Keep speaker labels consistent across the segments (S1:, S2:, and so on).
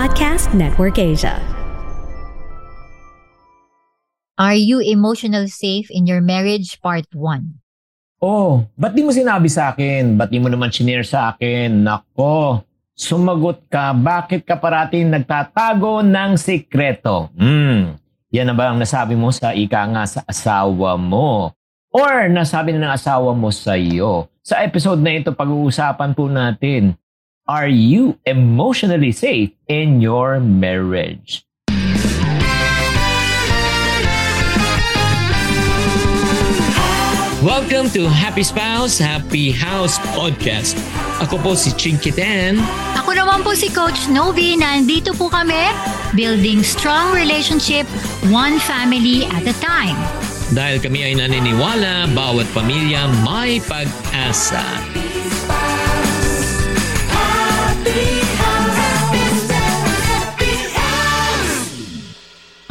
S1: Podcast Network Asia.
S2: Are you emotional safe in your marriage? Part 1.
S3: Oh, ba't di mo sinabi sa akin? Ba't di mo naman sinare sa akin? Nako, sumagot ka. Bakit ka parating nagtatago ng sikreto? Hmm, yan na ba ang nasabi mo sa ika nga sa asawa mo? Or nasabi na ng asawa mo sa iyo? Sa episode na ito, pag-uusapan po natin, are you emotionally safe in your marriage?
S4: Welcome to Happy Spouse, Happy House Podcast. Ako po si Chinky Tan.
S2: Ako naman po si Coach Novi. Nandito po kami, building strong relationship, one family at a time.
S4: Dahil kami ay naniniwala, bawat pamilya may pag-asa.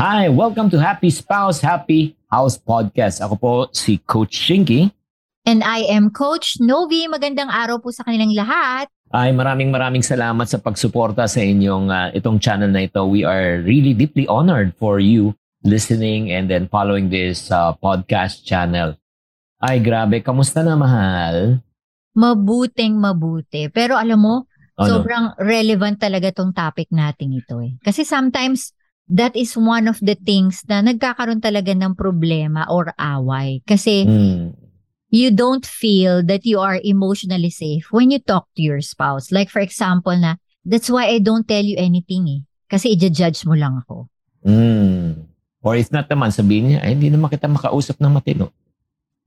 S3: Hi, welcome to Happy Spouse, Happy House Podcast. Ako po si Coach Shinky.
S2: And I am Coach Novi. Magandang araw po sa kanilang lahat.
S3: Ay, maraming maraming salamat sa pagsuporta sa inyong uh, itong channel na ito. We are really deeply honored for you listening and then following this uh, podcast channel. Ay, grabe. Kamusta na, mahal?
S2: Mabuting mabuti. Pero alam mo,
S3: Ano?
S2: sobrang relevant talaga tong topic natin ito eh. Kasi sometimes, that is one of the things na nagkakaroon talaga ng problema or away. Kasi
S3: Hmm.
S2: you don't feel that you are emotionally safe when you talk to your spouse. Like for example na, that's why I don't tell you anything eh. Kasi i-judge mo lang ako.
S3: Hmm. Or if not naman, sabihin niya, ay, hindi naman kita makausap ng matino.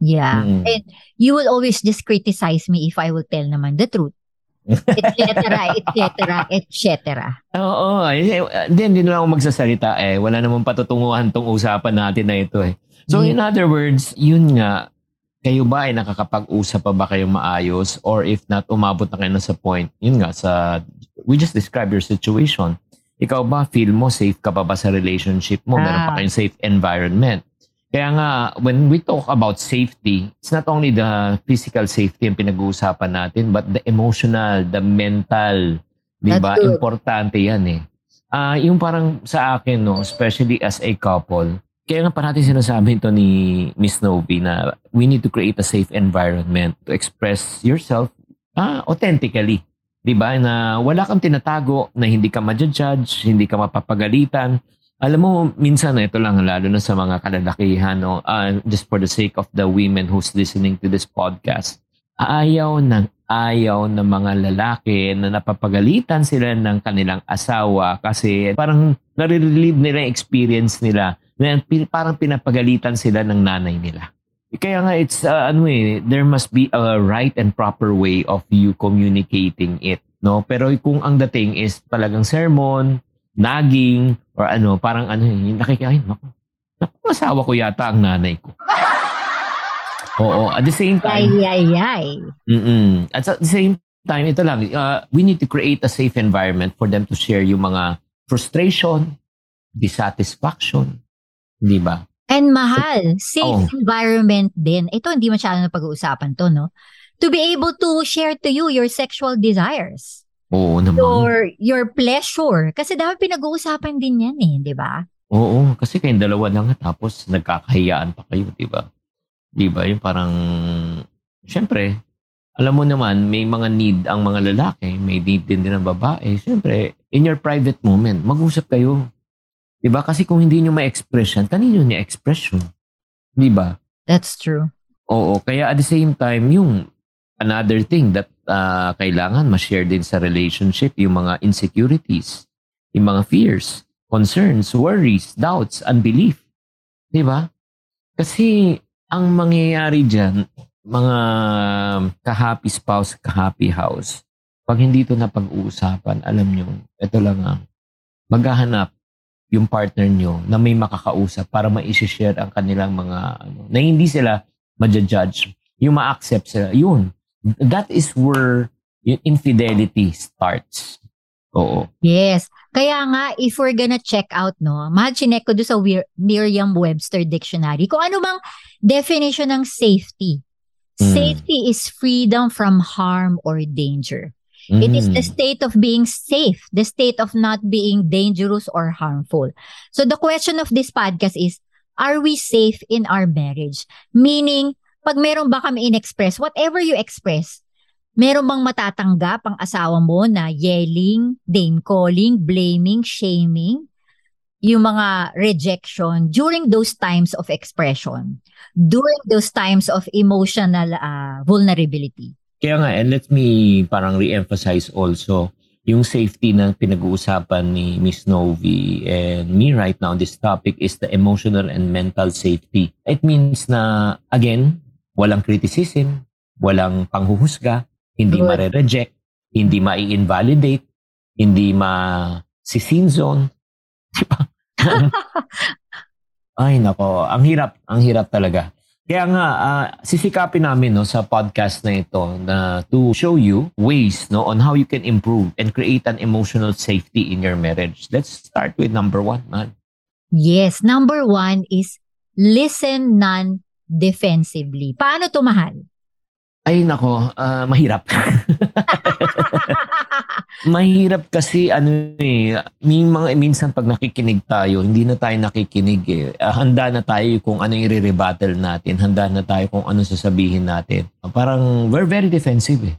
S2: Yeah.
S3: Mm.
S2: And you will always just criticize me if I will tell naman the truth. Etc. etc. etc.
S3: Oo. eh, eh, Hindi, hindi na ako magsasalita eh. Wala namang patutunguhan tong usapan natin na ito eh. So in other words, yun nga, kayo ba ay nakakapag-usap pa ba kayo maayos? Or if not, umabot na kayo na sa point, yun nga, sa, we just describe your situation. Ikaw ba, feel mo safe ka pa ba sa relationship mo? Meron pa
S2: Ah.
S3: kayong safe environment? Kaya nga, when we talk about safety, it's not only the physical safety ang pinag-uusapan natin, but the emotional, the mental, di ba? Importante yan eh. Ah, yung parang sa akin, no, especially as a couple, kaya nga parati sinasabi ito ni Miss Novi na we need to create a safe environment to express yourself ah, authentically. Di ba? Na wala kang tinatago, na hindi ka ma-judge, hindi ka mapapagalitan. Alam mo, minsan ito lang, lalo na sa mga kalalakihan, no, ah, just for the sake of the women who's listening to this podcast, ayaw ng ayaw ng mga lalaki na napapagalitan sila ng kanilang asawa kasi parang nare-relieve nila yung experience nila na parang pinapagalitan sila ng nanay nila. Kaya nga it's uh, ano eh there must be a right and proper way of you communicating it, no? Pero kung ang dating is talagang sermon, nagging or ano, parang ano yung nakikain naku. Naku, asawa ko yata ang nanay ko. Oo, at the same
S2: Ay,
S3: time,
S2: ay, ay.
S3: Mm-mm. At sa the same time, ito lang, uh, we need to create a safe environment for them to share yung mga frustration, dissatisfaction, di ba?
S2: And mahal, safe
S3: Oh.
S2: environment din. Ito, hindi masyado na pag-uusapan to, no? To be able to share to you your sexual desires.
S3: Oo naman.
S2: Your, your pleasure. Kasi dapat pinag-uusapan din yan eh, di ba?
S3: Oo, kasi kayong dalawa lang tapos nagkakahiyaan pa kayo, di ba? Di ba? Yung parang, syempre, alam mo naman, may mga need ang mga lalaki, may need din din ang babae. Syempre, in your private moment, mag-usap kayo. Di ba? Kasi kung hindi nyo ma-express yan, kanino niya express yun? Di ba?
S2: That's true.
S3: Oo, kaya at the same time, yung another thing that ah, kailangan ma-share din sa relationship, yung mga insecurities, yung mga fears, concerns, worries, doubts, unbelief. Di ba? Kasi ang mangyayari dyan, mga ka-happy spouse, ka-happy house, pag hindi ito napag-uusapan, alam nyo, ito lang ang maghahanap yung partner nyo na may makakausap para ma-share ang kanilang mga ano, na hindi sila ma-judge, yung ma-accept sila. Yun. That is where infidelity starts. Oo.
S2: Yes. Kaya nga, if we're gonna check out, no, mahal chinek ko doon sa Merriam-Webster Dictionary kung ano bang definition ng safety.
S3: Mm.
S2: Safety is freedom from harm or danger. It is the
S3: Mm.
S2: state of being safe, the state of not being dangerous or harmful. So the question of this podcast is, are we safe in our marriage? Meaning, pag meron ba kami in-express, whatever you express, meron bang matatanggap ang asawa mo na yelling, name calling, blaming, shaming, yung mga rejection during those times of expression, during those times of emotional uh, vulnerability.
S3: Kaya nga, and let me parang re-emphasize also yung safety na pinag-uusapan ni Miss Novi and me right now, this topic is the emotional and mental safety. It means na, again, walang criticism, walang panghuhusga, hindi
S2: Good.
S3: mare-reject, hindi ma-invalidate, hindi ma-sin zone. Di ba? Ay, nako. Ang hirap. Ang hirap talaga. Kaya nga, ah, sisikapin namin no, sa podcast na ito na to show you ways no, on how you can improve and create an emotional safety in your marriage. Let's start with number one, man.
S2: Yes, number one is listen non-defensively. Paano to mahal?
S3: Ay, nako. ah, mahirap. mahirap kasi ano eh, may mga minsan pag nakikinig tayo, hindi na tayo nakikinig eh. Ah, handa na tayo kung ano yung i-rebuttal natin, handa na tayo kung ano sasabihin natin. Ah, Parang we're very defensive eh.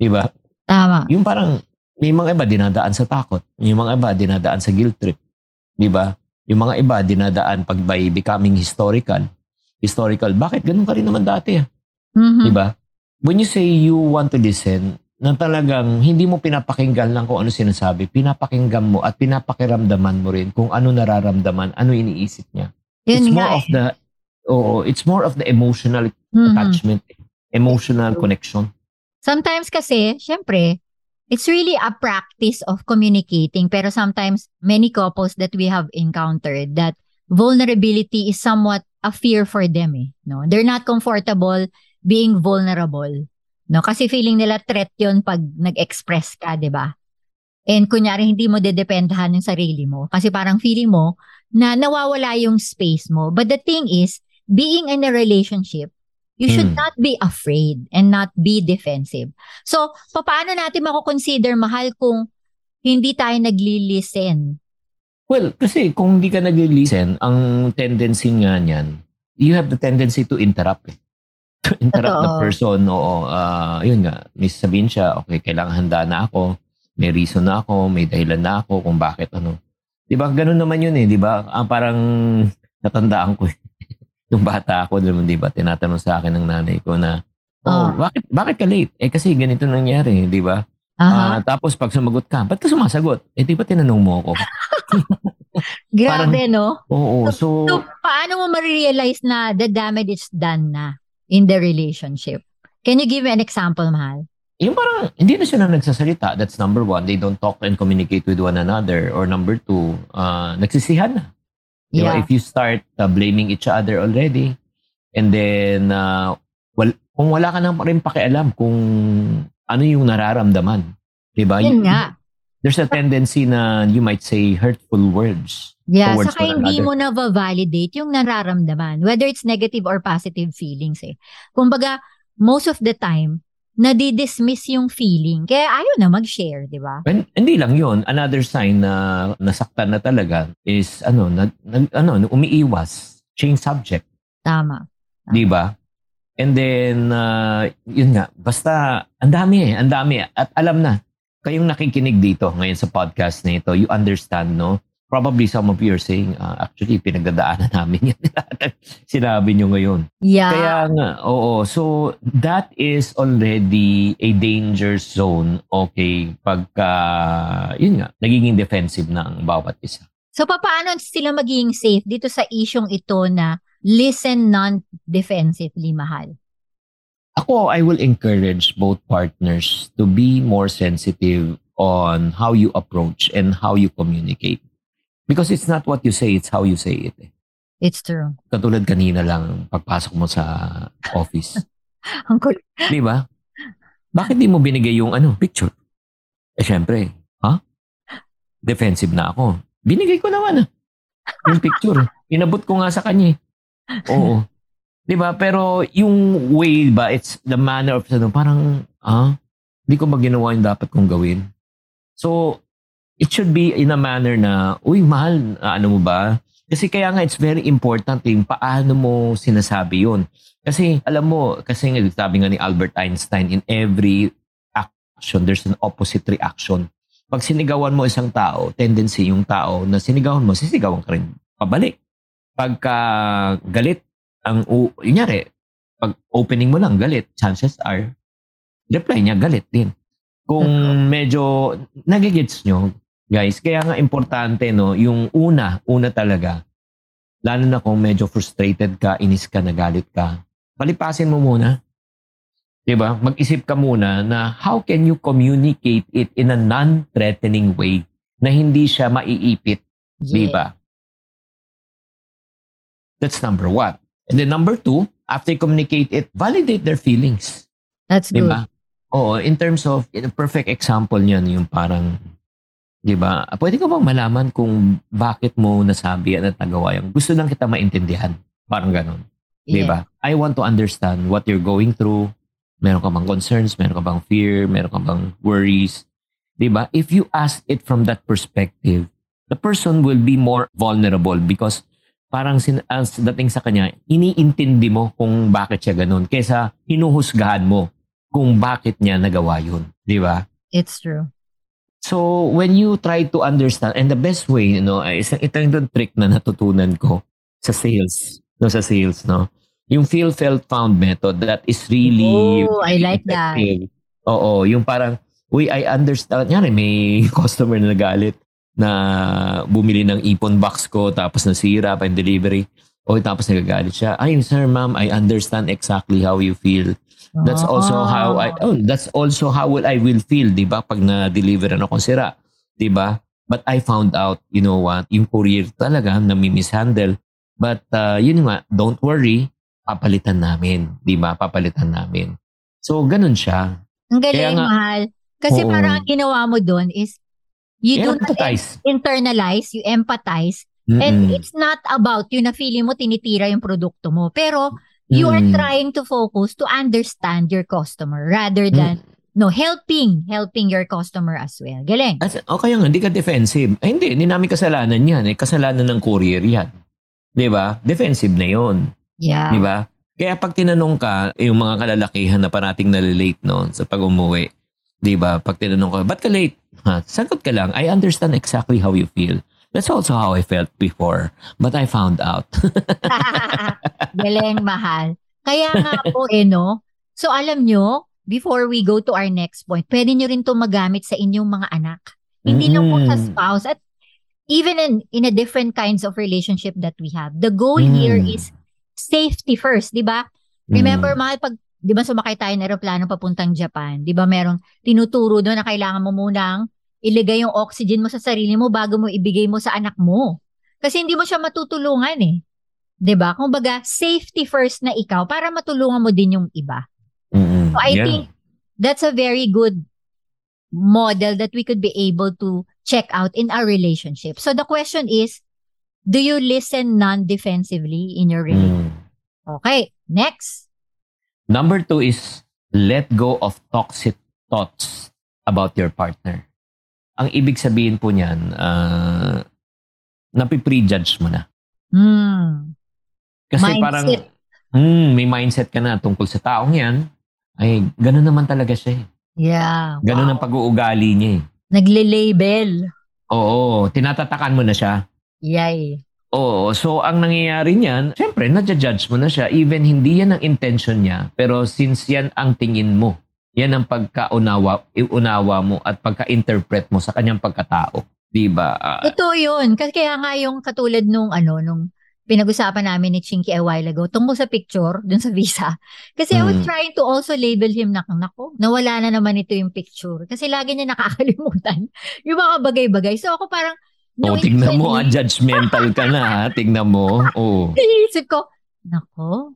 S3: Diba?
S2: Tama.
S3: Yung parang may mga iba dinadaan sa takot, yung mga iba dinadaan sa guilt trip. Diba? Yung mga iba dinadaan pag by becoming historical. Historical, bakit ganun ka rin naman dati ah?
S2: Mhm.
S3: Diba? When you say you want to listen, na talagang hindi mo pinapakinggan lang kung ano sinasabi, pinapakinggan mo at pinapakiramdaman mo rin kung ano nararamdaman, ano iniisip niya.
S2: Yun
S3: it's more
S2: eh.
S3: of the oo, it's more of the emotional
S2: Mhm.
S3: attachment, emotional connection.
S2: Sometimes kasi, syempre, it's really a practice of communicating. Pero sometimes, many couples that we have encountered that vulnerability is somewhat a fear for them eh. No? They're not comfortable being vulnerable. No? Kasi feeling nila threat yun pag nag-express ka, di ba? And kunyari, hindi mo dedependahan yung sarili mo. Kasi parang feeling mo na nawawala yung space mo. But the thing is, being in a relationship, you should
S3: Hmm.
S2: not be afraid and not be defensive. So, paano natin mako-consider mahal kung hindi tayo nagli-listen?
S3: Well, kasi kung hindi ka nag-listen, ang tendency nga niyan, you have the tendency to interrupt. Eh. To interrupt the
S2: Totoo.
S3: person. Oo, ah, yun nga. May sabihin siya, okay, kailangan handa na ako. May reason na ako. May dahilan na ako kung bakit ano. Di ba? Ganun naman yun eh. Di ba? Ang parang natandaan ko eh. Yung bata ako, di ba? Tinatanong sa akin ng nanay ko na, oh,
S2: Ah.
S3: bakit, bakit ka late? Eh kasi ganito nangyari, di ba?
S2: Aha.
S3: Ah, tapos pag sumagot ka, ba't ka sumasagot? Eh di ba tinanong mo ako?
S2: Grabe, no?
S3: Oo, so,
S2: So, paano mo ma-realize na the damage is done na in the relationship? Can you give me an example, mahal?
S3: yung parang hindi na sila nagsasalita. That's number one. They don't talk and communicate with one another. Or number two, uh, nagsisihan na.
S2: Yeah.
S3: if you start uh, blaming each other already, and then, uh, wal, kung wala ka nang rin pakialam kung ano yung nararamdaman. Diba?
S2: Yun nga.
S3: There's a tendency na you might say hurtful words.
S2: Yeah, saka hindi mo na-validate yung nararamdaman, whether it's negative or positive feelings eh. Kumbaga, most of the time, nadi-dismiss yung feeling. Kaya ayaw na mag-share, di ba?
S3: And, hindi lang yun. Another sign na nasaktan na talaga is ano, nag, nag- ano, umiiwas. Change subject.
S2: Tama.
S3: Di ba? And then, uh, yun nga, basta, ang dami eh, ang dami. At alam na, kayong nakikinig dito ngayon sa podcast na ito, you understand, no? Probably some of you are saying, uh, actually, pinagdadaanan namin yan. Sinabi nyo ngayon.
S2: Yeah.
S3: Kaya nga, oo. So, that is already a danger zone, okay, pagka, yun nga, nagiging defensive na ang bawat isa.
S2: So, paano sila magiging safe dito sa isyong ito na listen non-defensively, mahal?
S3: Ako, I will encourage both partners to be more sensitive on how you approach and how you communicate. Because it's not what you say, it's how you say it. eh.
S2: It's true.
S3: Katulad kanina lang, pagpasok mo sa office.
S2: Ang cool.
S3: Di ba? Bakit di mo binigay yung ano, picture? Eh, syempre, ha? Defensive na ako. Binigay ko naman ah. Yung picture. Inabot ko nga sa kanya eh. Oo. Di ba? Pero yung way ba, it's the manner of ano, parang, ah, Hindi ko ba ginawa yung dapat kong gawin? So, it should be in a manner na, uy, mahal, ano mo ba? Kasi kaya nga, it's very important yung paano mo sinasabi yun. Kasi, alam mo, kasi nga, sabi nga ni Albert Einstein, in every action, there's an opposite reaction. Pag sinigawan mo isang tao, tendency yung tao na sinigawan mo, sisigawan ka rin pabalik. Pagka galit, ang, u- yun pag opening mo lang galit, chances are, reply niya galit din. Kung medyo nagigits nyo, guys, kaya nga importante, no, yung una, una talaga, lalo na kung medyo frustrated ka, inis ka, nagalit ka, palipasin mo muna. 'Di ba? Mag-isip ka muna na how can you communicate it in a non-threatening way na hindi siya maiipit, 'di ba? That's number one. And then number two, after you communicate it, validate their feelings.
S2: That's
S3: Di
S2: good.
S3: Oo, in terms of, in a perfect example niyan, yung parang, di ba, pwede ko bang malaman kung bakit mo nasabi at nagawa yan? Gusto lang kita maintindihan. Parang ganon. Di
S2: Yeah.
S3: ba? I want to understand what you're going through. Meron ka bang concerns? Meron ka bang fear? Meron ka bang worries? Di ba? If you ask it from that perspective, the person will be more vulnerable because parang sin as dating sa kanya, iniintindi mo kung bakit siya ganun kaysa hinuhusgahan mo kung bakit niya nagawa yun. Di ba?
S2: It's true.
S3: So, when you try to understand, and the best way, you know, isang ito yung trick na natutunan ko sa sales, no, sa sales, no? Yung feel, felt, found method, that is really
S2: Oh, I like that.
S3: effective. Oo, yung parang, uy, I understand. Yan, may customer na nagalit na bumili ng ipon box ko tapos nasira pa yung delivery. O tapos nagagalit siya. Ay, sir, ma'am, I understand exactly how you feel. That's also how I oh, that's also how will I will feel, 'di ba? Pag na-deliver ano kung sira, 'di ba? But I found out, you know what, yung courier talaga na mishandle. But uh, yun nga, don't worry, papalitan namin, 'di ba? Papalitan namin. So ganun siya.
S2: Ang galing,
S3: nga-
S2: mahal. Kasi
S3: Oo.
S2: parang ang ginawa mo doon is you do not
S3: empathize.
S2: internalize, you empathize. And
S3: Mm-mm.
S2: it's not about you na feeling mo tinitira yung produkto mo. Pero you are
S3: Mm.
S2: trying to focus to understand your customer rather than no helping helping your customer as well. Galing.
S3: As, o kaya nga, hindi ka defensive. Ay, hindi, hindi namin kasalanan yan. Eh, kasalanan ng courier yan. Di ba? Defensive na yon
S2: Yeah.
S3: Di ba? Kaya pag tinanong ka, yung mga kalalakihan na parating nalilate no, sa pag umuwi, di ba? Pag tinanong ka, ba't ka late? Ha? Sagot ka lang, I understand exactly how you feel. That's also how I felt before. But I found out.
S2: Galing, mahal. Kaya nga po eh, no? So alam nyo, before we go to our next point, pwede nyo rin to magamit sa inyong mga anak. Hindi lang po sa
S3: Mm.
S2: spouse. At even in, in a different kinds of relationship that we have. The goal here
S3: Mm.
S2: is safety first, di ba? Remember,
S3: Mm.
S2: mahal, pag, di ba sumakay tayo ng aeroplano papuntang Japan, di ba merong tinuturo doon na kailangan mo munang ilagay yung oxygen mo sa sarili mo bago mo ibigay mo sa anak mo. Kasi hindi mo siya matutulungan eh. 'Di ba? Kung baga, safety first na ikaw para matulungan mo din yung iba.
S3: Mm-mm.
S2: So I
S3: Yeah.
S2: think that's a very good model that we could be able to check out in our relationship. So the question is, do you listen non-defensively in your relationship?
S3: Mm.
S2: Okay, next.
S3: Number two is let go of toxic thoughts about your partner. Ang ibig sabihin po niyan, uh, napiprejudge mo na.
S2: Hmm.
S3: Kasi
S2: Mindset.
S3: parang, hmm, may mindset ka na tungkol sa taong yan. Ay, ganun naman talaga siya eh.
S2: Yeah.
S3: Ganun
S2: wow.
S3: ang pag-uugali niya eh.
S2: Nagle-label.
S3: Oo, tinatatakan mo na siya.
S2: Yay.
S3: Oo, so ang nangyayari niyan, syempre, nadja-judge mo na siya. Even hindi yan ang intention niya. Pero since yan ang tingin mo, yan ang pagkaunawa, iunawa mo at pagka-interpret mo sa kanyang pagkatao. Di ba? Ah,
S2: Ito yun. Kasi kaya nga yung katulad nung ano, nung pinag-usapan namin ni Chinky a while ago, tungkol sa picture, dun sa visa. Kasi I was
S3: Mm.
S2: trying to also label him na, nako, nawala na naman ito yung picture. Kasi lagi niya nakakalimutan yung mga bagay-bagay. So ako parang,
S3: oh,
S2: no,
S3: tingnan mo, ah, judgmental ka na ha. Tingnan mo. Oh.
S2: Iisip ko, nako,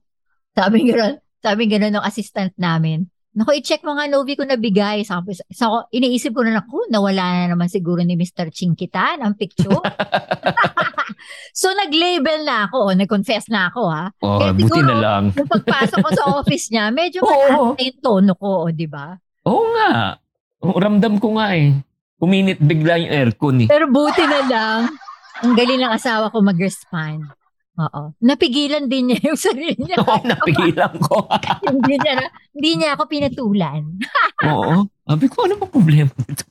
S2: sabi gano'n, sabi gano'n ng assistant namin. Nako, i-check mo nga Novi ko nabigay. Sabi, so, iniisip ko na, nako, nawala na naman siguro ni Mr. Chinkitan ang picture. so, nag-label na ako, o, nag-confess na ako, ha.
S3: Oh,
S2: Kaya
S3: buti
S2: siguro,
S3: na lang.
S2: Nung pagpasok ko sa office niya, medyo mataas na yung tono ko, o, di ba?
S3: Oo nga. Ramdam ko nga eh. Kuminit bigla yung aircon eh.
S2: Pero buti na lang, ang galing ng asawa ko mag-respond. Oo. Napigilan din niya yung sarili niya.
S3: Oo, napigilan ko.
S2: hindi, niya, na- hindi niya ako pinatulan.
S3: Oo. Sabi ko, ano ba problema nito?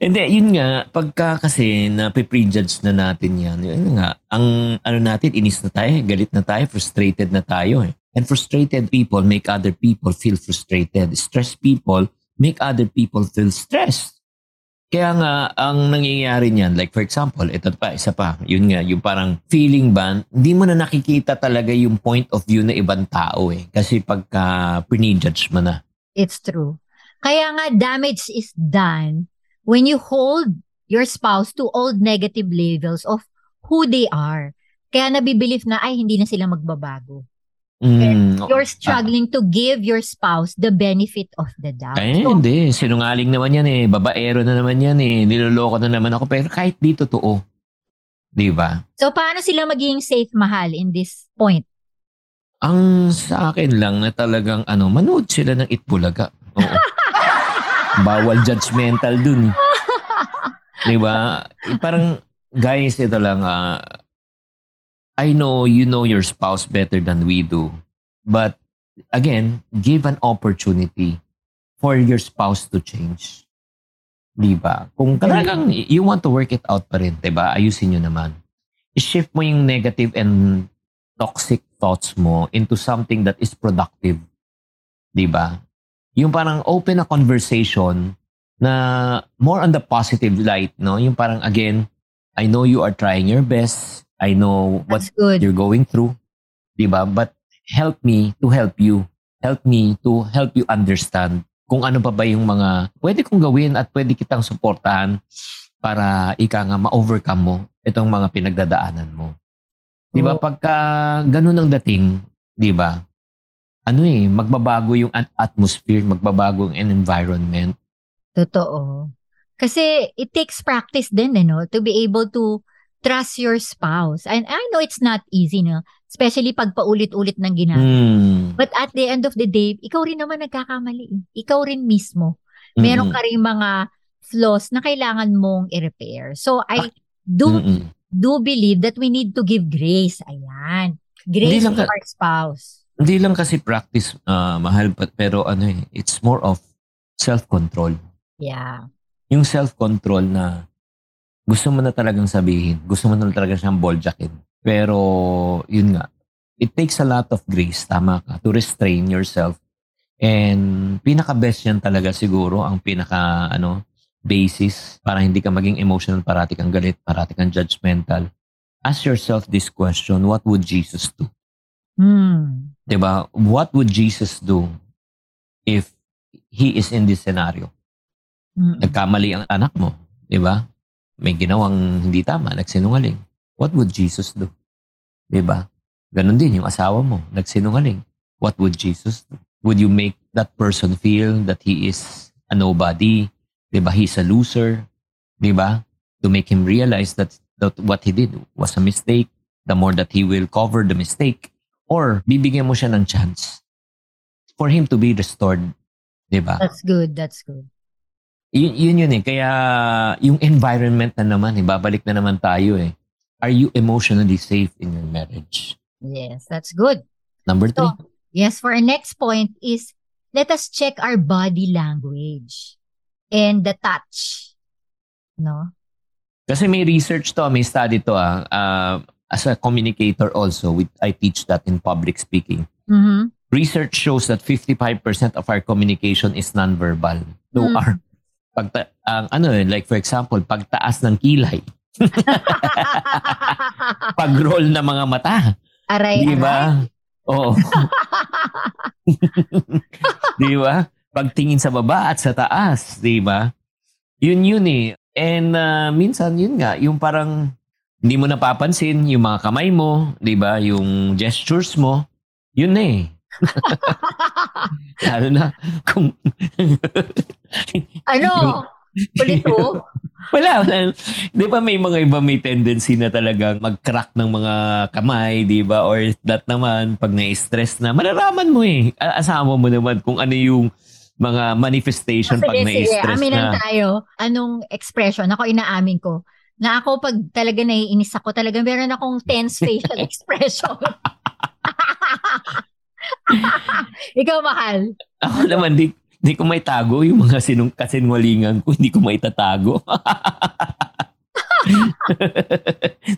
S3: Hindi, yun nga, pagka kasi na prejudge na natin yan, yun nga, ang ano natin, inis na tayo, galit na tayo, frustrated na tayo eh. And frustrated people make other people feel frustrated. Stressed people make other people feel stressed. Kaya nga, ang nangyayari niyan, like for example, ito pa, isa pa, yun nga, yung parang feeling ba, hindi mo na nakikita talaga yung point of view na ibang tao eh. Kasi pagka prejudge mo na.
S2: It's true. Kaya nga, damage is done when you hold your spouse to old negative levels of who they are. Kaya nabibilif na, ay, hindi na sila magbabago.
S3: Mm,
S2: You're struggling to give your spouse the benefit of the doubt.
S3: Eh,
S2: So,
S3: hindi. Sinungaling naman yan eh. Babaero na naman yan eh. Niloloko na naman ako. Pero kahit di totoo. Di ba?
S2: so, paano sila magiging safe mahal in this point?
S3: Ang sa akin lang na talagang ano, manood sila ng Itbulaga. Oo. Bawal judgmental dun. eh. Di ba? Eh, Parang, guys, ito lang, ah, I know you know your spouse better than we do. But, again, give an opportunity for your spouse to change. Di ba? Kung talagang you want to work it out pa rin, di ba? Ayusin nyo naman. I-shift mo yung negative and toxic thoughts mo into something that is productive. Di ba? Yung parang open a conversation na more on the positive light, no? Yung parang again, I know you are trying your best. I know what you're going through. Di ba? But help me to help you. Help me to help you understand kung ano pa ba yung mga pwede kong gawin at pwede kitang suportahan para ika nga ma-overcome mo itong mga pinagdadaanan mo. Di ba? Pagka ganun ang dating, di ba? Ano eh, magbabago yung at- atmosphere, magbabago yung environment.
S2: Totoo. Kasi it takes practice din, eh, no? To be able to trust your spouse. And I know it's not easy, no? Especially pag paulit-ulit ng ginagawa.
S3: Hmm.
S2: But at the end of the day, ikaw rin naman nagkakamali. eh. Ikaw rin mismo. Meron ka rin mga flaws na kailangan mong i-repair. So I do
S3: Mm-mm.
S2: do believe that we need to give grace. Ayan. Grace to
S3: ka-
S2: our spouse.
S3: Hindi lang kasi practice ah, mahal but pero ano eh, it's more of self-control.
S2: Yeah.
S3: Yung self-control na gusto mo na talagang sabihin, gusto mo na talagang siyang boljackin. Pero yun nga, it takes a lot of grace, tama ka, to restrain yourself. And pinaka-best yan talaga siguro, ang pinaka ano, basis para hindi ka maging emotional, parati kang galit, parati kang judgmental. Ask yourself this question, what would Jesus do?
S2: Hmm.
S3: 'Di ba? What would Jesus do if he is in this scenario?
S2: Mm.
S3: Nagkamali ang anak mo, 'di ba? May ginawang hindi tama, nagsinungaling. What would Jesus do? 'Di ba? Ganon din yung asawa mo, nagsinungaling. What would Jesus do? Would you make that person feel that he is a nobody? 'Di ba? He's a loser, 'di ba? To make him realize that that what he did was a mistake, the more that he will cover the mistake or bibigyan mo siya ng chance for him to be restored, 'di ba?
S2: That's good. That's good.
S3: Yun, yun yun eh. Kaya yung environment na naman, eh, babalik na naman tayo eh. Are you emotionally safe in your marriage?
S2: Yes, that's good.
S3: Number three.
S2: So, yes, for our next point is let us check our body language and the touch. No?
S3: Kasi may research to, may study to ah. Uh, as a communicator also, with, I teach that in public speaking.
S2: Mhm.
S3: Research shows that 55% of our communication is nonverbal. So
S2: Hmm.
S3: our pagta, ang ano eh, like for example, pagtaas ng kilay, pag-roll ng mga mata,
S2: aray,
S3: Di ba? Oo. di ba? Pagtingin sa baba at sa taas, di ba? Yun yun eh. And uh, minsan yun nga, yung parang hindi mo napapansin yung mga kamay mo, di ba? Yung gestures mo, yun na eh. Lalo na kung
S2: Ano? Kulito?
S3: wala, wala. Di ba may mga iba may tendency na talagang mag-crack ng mga kamay, di ba? Or that naman, pag na-stress na, malaraman mo eh. Asawa mo naman kung ano yung mga manifestation pag
S2: Sige, sige,
S3: na-stress
S2: aminan
S3: na.
S2: tayo. Anong expression? Ako inaamin ko. Na ako pag talaga naiinis ako, talaga meron akong tense facial expression. Ikaw, mahal.
S3: Ako naman, di, di ko may tago yung mga sinung kasinwalingan ko. Hindi ko may tatago.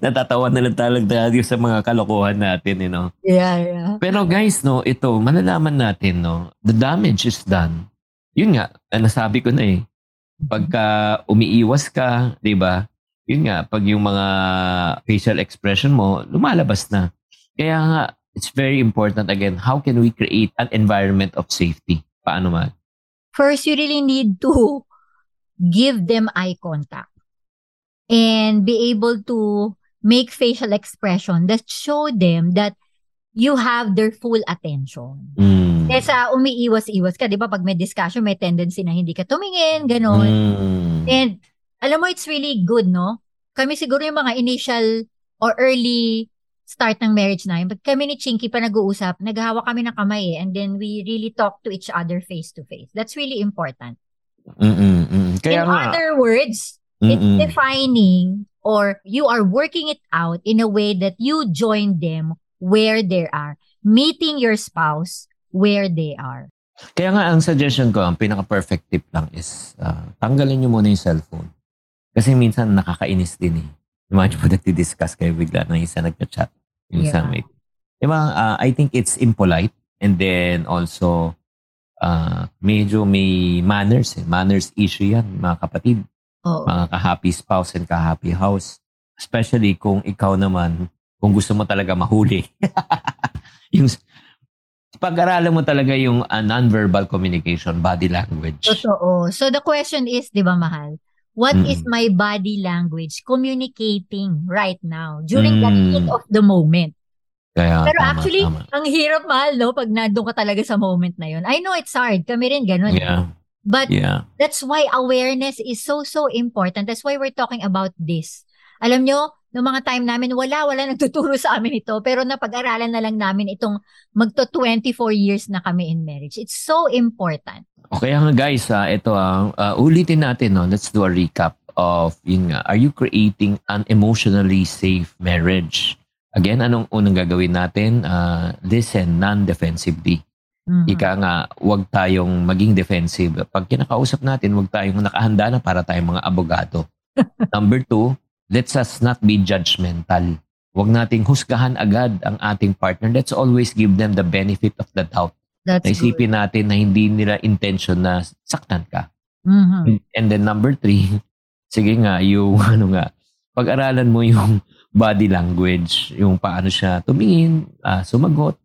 S3: Natatawa na lang talaga tayo sa mga kalokohan natin, you know.
S2: Yeah, yeah.
S3: Pero guys, no, ito, malalaman natin, no, the damage is done. Yun nga, ah, nasabi ko na eh. Pagka umiiwas ka, di ba? Yun nga, pag yung mga facial expression mo, lumalabas na. Kaya nga, it's very important again, how can we create an environment of safety? Paano man?
S2: First, you really need to give them eye contact and be able to make facial expression that show them that you have their full attention.
S3: Mm.
S2: Kesa umiiwas-iwas ka, di ba? Pag may discussion, may tendency na hindi ka tumingin, gano'n.
S3: Mm.
S2: And alam mo, it's really good, no? Kami siguro yung mga initial or early start ng marriage namin. Pag kami ni Chinky pa nag-uusap, naghahawak kami ng kamay eh, and then we really talk to each other face to face. That's really important.
S3: Mm-mm, mm. Kaya
S2: In
S3: nga.
S2: other words, it's
S3: mm-mm.
S2: defining or you are working it out in a way that you join them where they are. Meeting your spouse where they are.
S3: Kaya nga, ang suggestion ko, ang pinaka-perfect tip lang is, ah, tanggalin nyo muna yung cellphone. Kasi minsan nakakainis din eh. Imagine po nagdi-discuss kayo bigla ng isa nagka-chat. Yung
S2: Yeah.
S3: mate. Diba, ah, I think it's impolite and then also ah, medyo may manners eh. Manners issue yan, mga kapatid.
S2: Oo.
S3: Mga ka-happy spouse and ka-happy house. Especially kung ikaw naman, kung gusto mo talaga mahuli. yung pag-aralan mo talaga yung ah, non-verbal communication, body language.
S2: Totoo. So the question is, di ba mahal? What
S3: Mm.
S2: is my body language communicating right now during the
S3: Mm.
S2: heat of the moment?
S3: Kaya,
S2: Pero
S3: tama,
S2: actually,
S3: tama.
S2: ang hirap mahal, no? Pag nandun ka talaga sa moment na yun. I know it's hard. Kami rin ganun.
S3: Yeah,
S2: But
S3: yeah.
S2: that's why awareness is so, so important. That's why we're talking about this. Alam nyo, noong mga time namin, wala, wala nagtuturo sa amin ito. Pero napag-aralan na lang namin itong magto 24 years na kami in marriage. It's so important.
S3: O kaya nga guys, ah, ito ah, ah, ulitin natin, no? let's do a recap of, yun nga, are you creating an emotionally safe marriage? Again, anong unang gagawin natin? Ah, listen non-defensively.
S2: Mhm.
S3: Ika nga, huwag tayong maging defensive. Pag kinakausap natin, huwag tayong nakahanda na para tayong mga abogado. Number two, let's us not be judgmental. Huwag nating husgahan agad ang ating partner. Let's always give them the benefit of the doubt.
S2: That's good.
S3: Naisipin natin na hindi nila intention na saktan ka.
S2: Mhm.
S3: And then number three, sige nga, yung ano nga, pag-aralan mo yung body language, yung paano siya tumingin, ah, sumagot,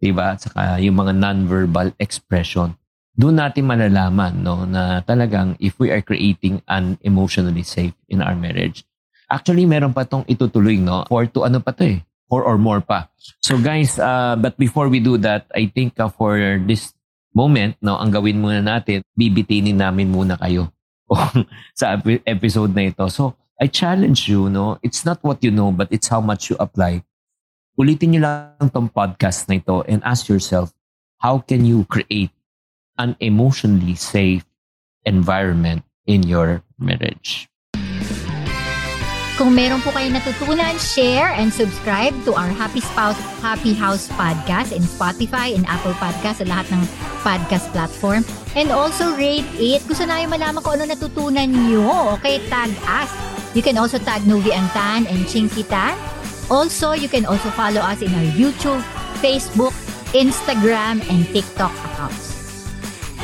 S3: diba? At saka yung mga non-verbal expression. Doon natin malalaman no, na talagang if we are creating an emotionally safe in our marriage. Actually, meron pa tong itutuloy, no? Or to ano pa to eh? Four or more pa. So guys, uh, but before we do that, I think uh, for this moment, no, ang gawin muna natin, bibitinin namin muna kayo sa epi- episode na ito. So, I challenge you, no, it's not what you know, but it's how much you apply. Ulitin niyo lang tong podcast na ito and ask yourself, how can you create an emotionally safe environment in your marriage?
S2: Kung meron po kayo natutunan, share and subscribe to our Happy Spouse, Happy House podcast in Spotify, in Apple Podcast, sa lahat ng podcast platform. And also rate it. Gusto na malaman kung ano natutunan nyo. Okay, tag us. You can also tag Novi Antan and Chinky Tan. Also, you can also follow us in our YouTube, Facebook, Instagram, and TikTok accounts.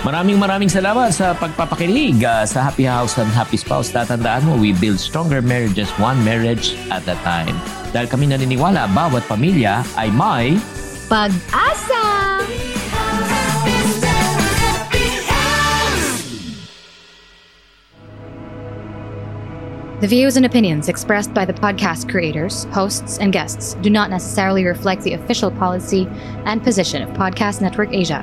S3: Maraming maraming salamat sa pagpapakinig ah, sa Happy House and Happy Spouse. Tatandaan mo, we build stronger marriages one marriage at a time. Dahil kami naniniwala, bawat pamilya ay may
S2: Pag-asa!
S1: The views and opinions expressed by the podcast creators, hosts, and guests do not necessarily reflect the official policy and position of Podcast Network Asia,